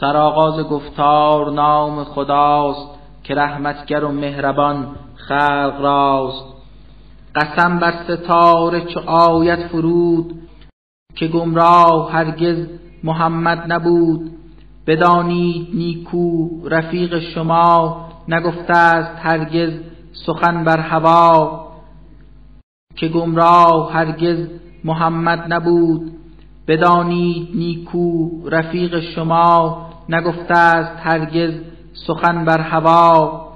سرآغاز گفتار نام خداست که رحمتگر و مهربان خلق راست. قسم بر ستاره چو آیت فرود که گمراه هرگز محمد نبود. بدانید نیکو رفیق شما نگفته است هرگز سخن بر هوا که گمراه هرگز محمد نبود. بدانید نیکو رفیق شما نگفته است هرگز سخن بر هوا.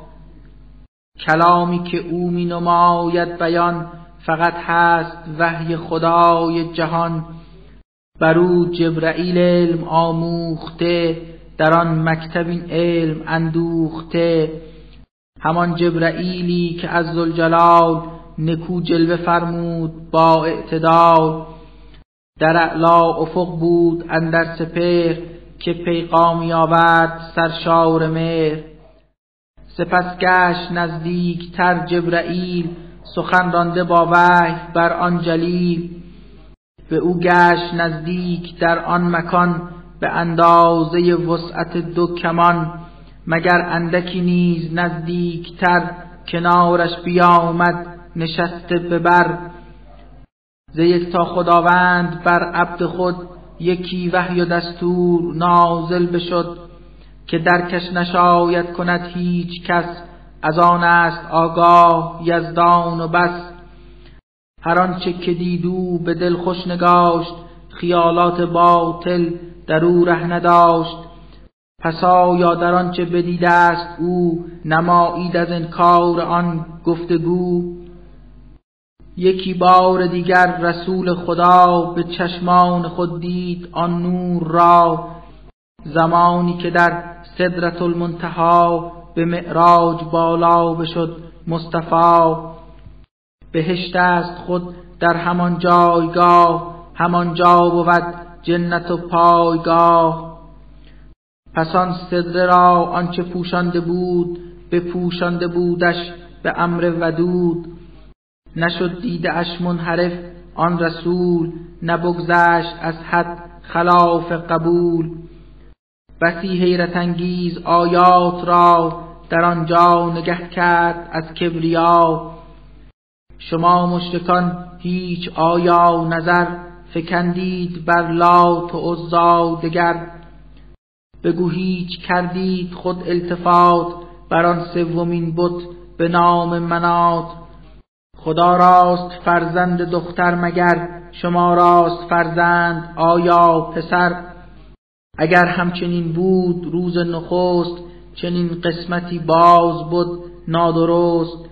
کلامی که او می نماید بیان فقط هست وحی خدای جهان. بر او جبرئیل علم آموخته در آن مکتب این علم اندوخته. همان جبرئیلی که از ذوالجلال نکو جلوه فرمود با اعتدال. در اعلا افق بود اندر سپهر که پیغامی آورد سرشار مهر. سپس گشت نزدیک تر جبرئیل سخن رانده با وحی بر آن جلیل. به او گشت نزدیک در آن مکان به اندازه وسعت دو کمان. مگر اندکی نیز نزدیکتر کنارش بیامد نشسته به بر. ز یک تا خداوند بر عبد خود یکی وحی و دستور نازل بشد که درکش نشاید کند هیچ کس از آن است آگاه یزدان و بس. هر آنچه که دیدو به دل خوش نگاشت خیالات باطل در او ره نداشت. پس آیا در آنچه بدیده است او نمایید از انکار آن گفتگو؟ یکی بار دیگر رسول خدا به چشمان خود دید آن نور را. زمانی که در صدرت المنتها به معراج بالا بشد مصطفی. بهشت است خود در همان جایگاه همان جا بود جنت و پایگاه. پس آن صدره را آنچه پوشانده بود بپوشانده بودش به امر ودود. نشد دیده اش منحرف آن رسول نبگذشت از حد خلاف قبول. بسی حیرت انگیز آیات را در آنجا نگه کرد از کبریا. شما مشرکان هیچ آیا نظر فکندید بر لات و عزا دگر. بگو هیچ کردید خود التفات بر آن سومین بت به نام منات. خدا راست فرزند دختر مگر شما راست فرزند آیا پسر؟ اگر همچنین بود روز نخست چنین قسمتی باز بود نادرست.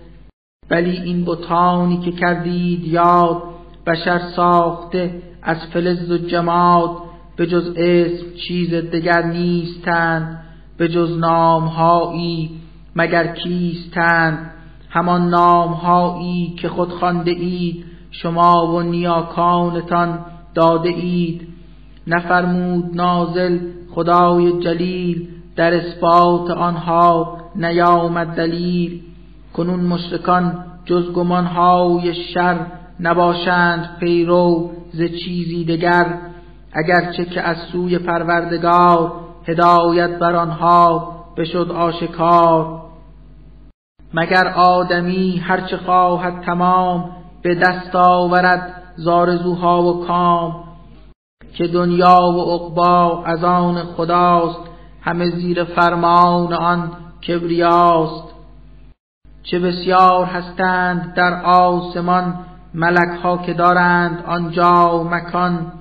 ولی این بتانی که کردید یاد بشر ساخته از فلز و جماد. به جز اسم چیز دگر نیستند به جز نامهایی مگر کیستند؟ همان نامهایی که خود خوانده اید شما و نیاکانتان داده اید. نفرمود نازل خدای جلیل در اثبات آنها نیامد دلیل. کنون مشرکان جز گمانهای شر نباشند پیرو ز چیزی دگر. اگرچه که از سوی پروردگار هدایت بر آنها بشد آشکار. مگر آدمی هرچه خواهد تمام به دست آورد زارزوها و کام که دنیا و عقبا از آن خداست همه زیر فرمان آن کبریاست. چه بسیار هستند در آسمان ملک ها که دارند آنجا مکان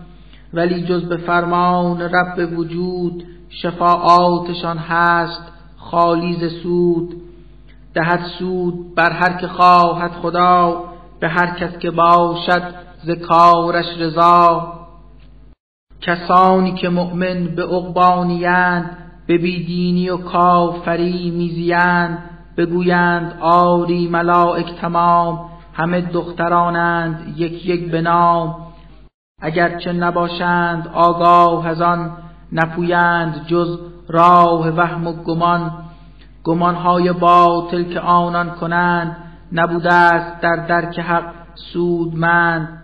ولی جز به فرمان رب وجود شفاعاتشان هست خالی ز سود. دهد سود بر هر که خواهد خدا به هر کس که باشد ز کارش رضا. کسانی که مؤمن به عقبانیند به بیدینی و کافری میزیند بگویند آری ملائک تمام همه دخترانند یک یک به نام. اگرچه نباشند آگاه از آن نپویند جز راه وهم و گمان. گمانهای باطل که آنان کنند نبوده است در درک حق سودمند.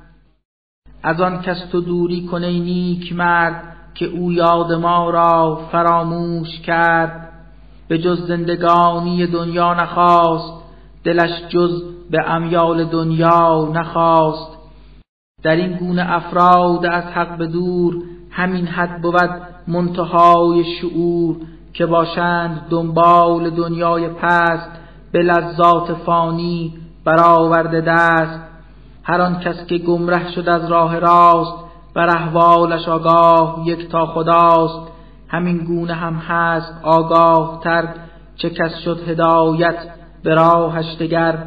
از آن کس تو دوری کنی نیک مرد که او یاد ما را فراموش کرد. به جز زندگانی دنیا نخواست دلش جز به امیال دنیا نخواست. در این گونه افراد از حق به دور همین حد بود منتهای شعور. که باشند دنبال دنیای پست به لذات فانی برآورده دست. هر آن کس که گمره شد از راه راست بر احوالش آگاه یک تا خداست. همین گونه هم هست آگاه تر چه کس شد هدایت به راهش دگر.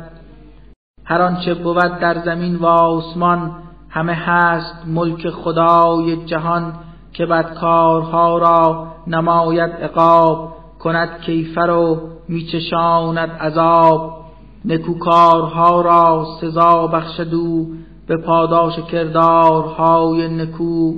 هر آنچه بود در زمین و آسمان همه هست ملک خدای جهان. که بدکارها را نماید عقاب کند کیفر و میچشاند عذاب. نکوکارها را سزا بخشدو به پاداش کردارهای نکو.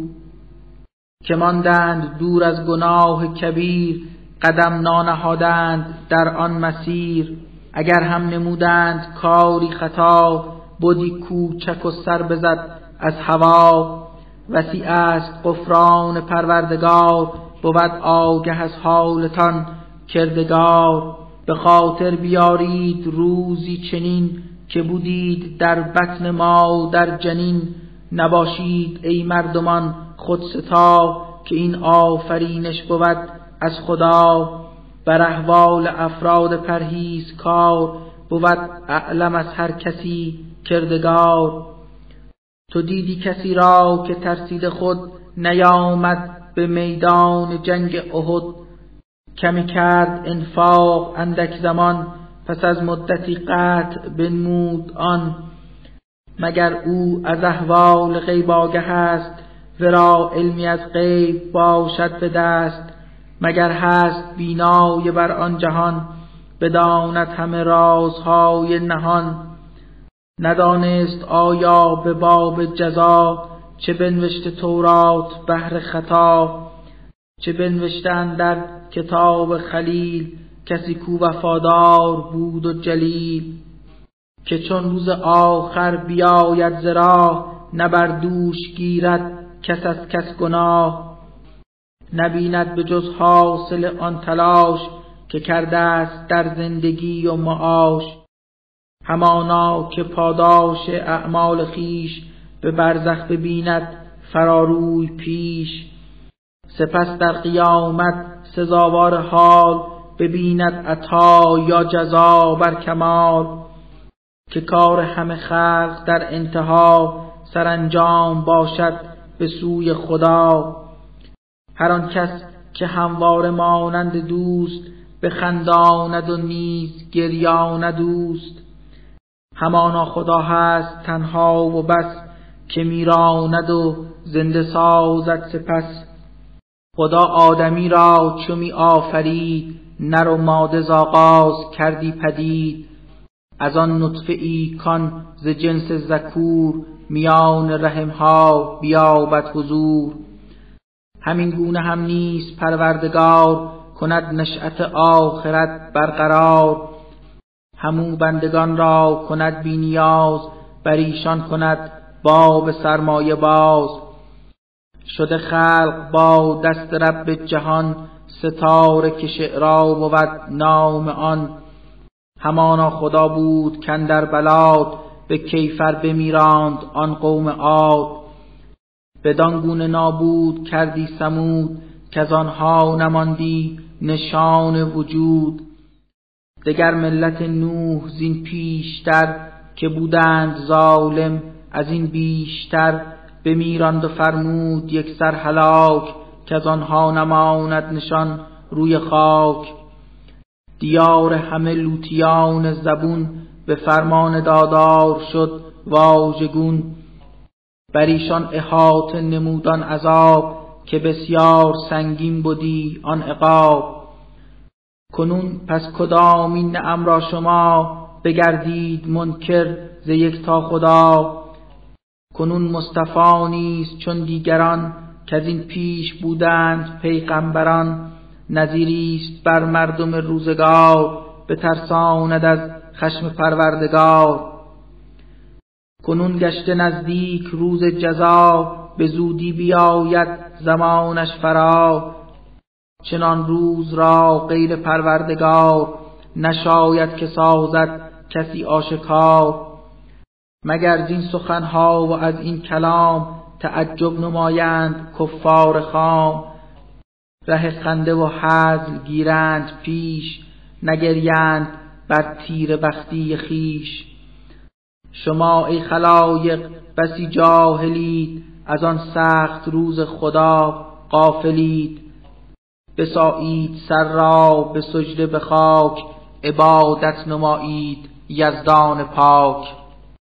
که ماندند دور از گناه کبیر قدم نانهادند در آن مسیر. اگر هم نمودند کاری خطا بودی کوچک و سر بزد از هوا. وسیع است قفران پروردگار بود آگه از حالتان کردگار. به خاطر بیارید روزی چنین که بودید در بطن ما در جنین. نباشید ای مردمان خود ستا که این آفرینش بود از خدا. بر احوال افراد پرهیز کار بود اعلم از هر کسی کردگار. تو دیدی کسی را که ترسید خود نیامد به میدان جنگ احد؟ کمی کرد انفاق اندک زمان پس از مدتی قطع بنمود آن. مگر او از احوال غیب آگه است ورا علمی از غیب باشد به دست؟ مگر هست بینای بر آن جهان بداند همه رازهای نهان؟ ندانست آیا به باب جزا چه بنوشته تورات بهر خطا چه بنوشتن در کتاب خلیل کسی کو وفادار بود و جلیل که چون روز آخر بیاید زرا نه بر دوش گیرد کس از کس گناه. نبیند به جز حاصل آن تلاش که کرده است در زندگی و معاش. همانا که پاداش اعمال خیش به برزخ ببیند فراروی پیش. سپس در قیامت سزاوار حال ببیند عطا یا جزا بر کمال. که کار همه خلق در انتها سرانجام باشد به سوی خدا. هر آن کس که هموار مانند دوست بخنداند و نیز گریاند دوست. همانا خدا هست تنها و بس که میراند و زنده سازد سپس. خدا آدمی را چو می آفرید نر و ماده زاغاز کردی پدید. از آن نطفه ای کان ز جنس ذکور میان رحمها بیابد حضور. همین گونه هم نیست پروردگار کند نشأت آخرت برقرار. همو بندگان را کند بی نیاز بر ایشان کند باب سرمایه باز. شده خلق با دست رب جهان ستاره که شعرا بود نام آن. همانا خدا بود کندر بلاد به کیفر بمیراند آن قوم عاد. بدان گونه نابود کردی سمود که از آنها نماندی نشان وجود. دگر ملت نوح زین پیشتر که بودند ظالم از این بیشتر بمیراند و فرمود یک سر هلاک که از آنها نماند نشان روی خاک. دیار همه لوتیان زبون به فرمان دادار شد واژگون. بر ایشان احاطه نمودان عذاب که بسیار سنگین بودی آن عقاب. کنون پس کدام این نعم را شما بگردید منکر ز یک تا خدا؟ کنون مصطفی نیست چون دیگران که از این پیش بودند پیغمبران. نظیری است بر مردم روزگار به ترساند از خشم پروردگار. کنون گشته نزدیک روز جزا به زودی بیاید زمانش فرا. چنان روز را غیر پروردگار نشاید که سازد کسی آشکار. مگر زین سخنها و از این کلام تعجب نمایند کفار خام؟ ره خنده و حزم گیرند پیش نگریند بر تیر بختی خیش شما ای خلایق بسی جاهلید از آن سخت روز خدا غافلید. بسایید سر را به سجده به خاک عبادت نمایید یزدان پاک.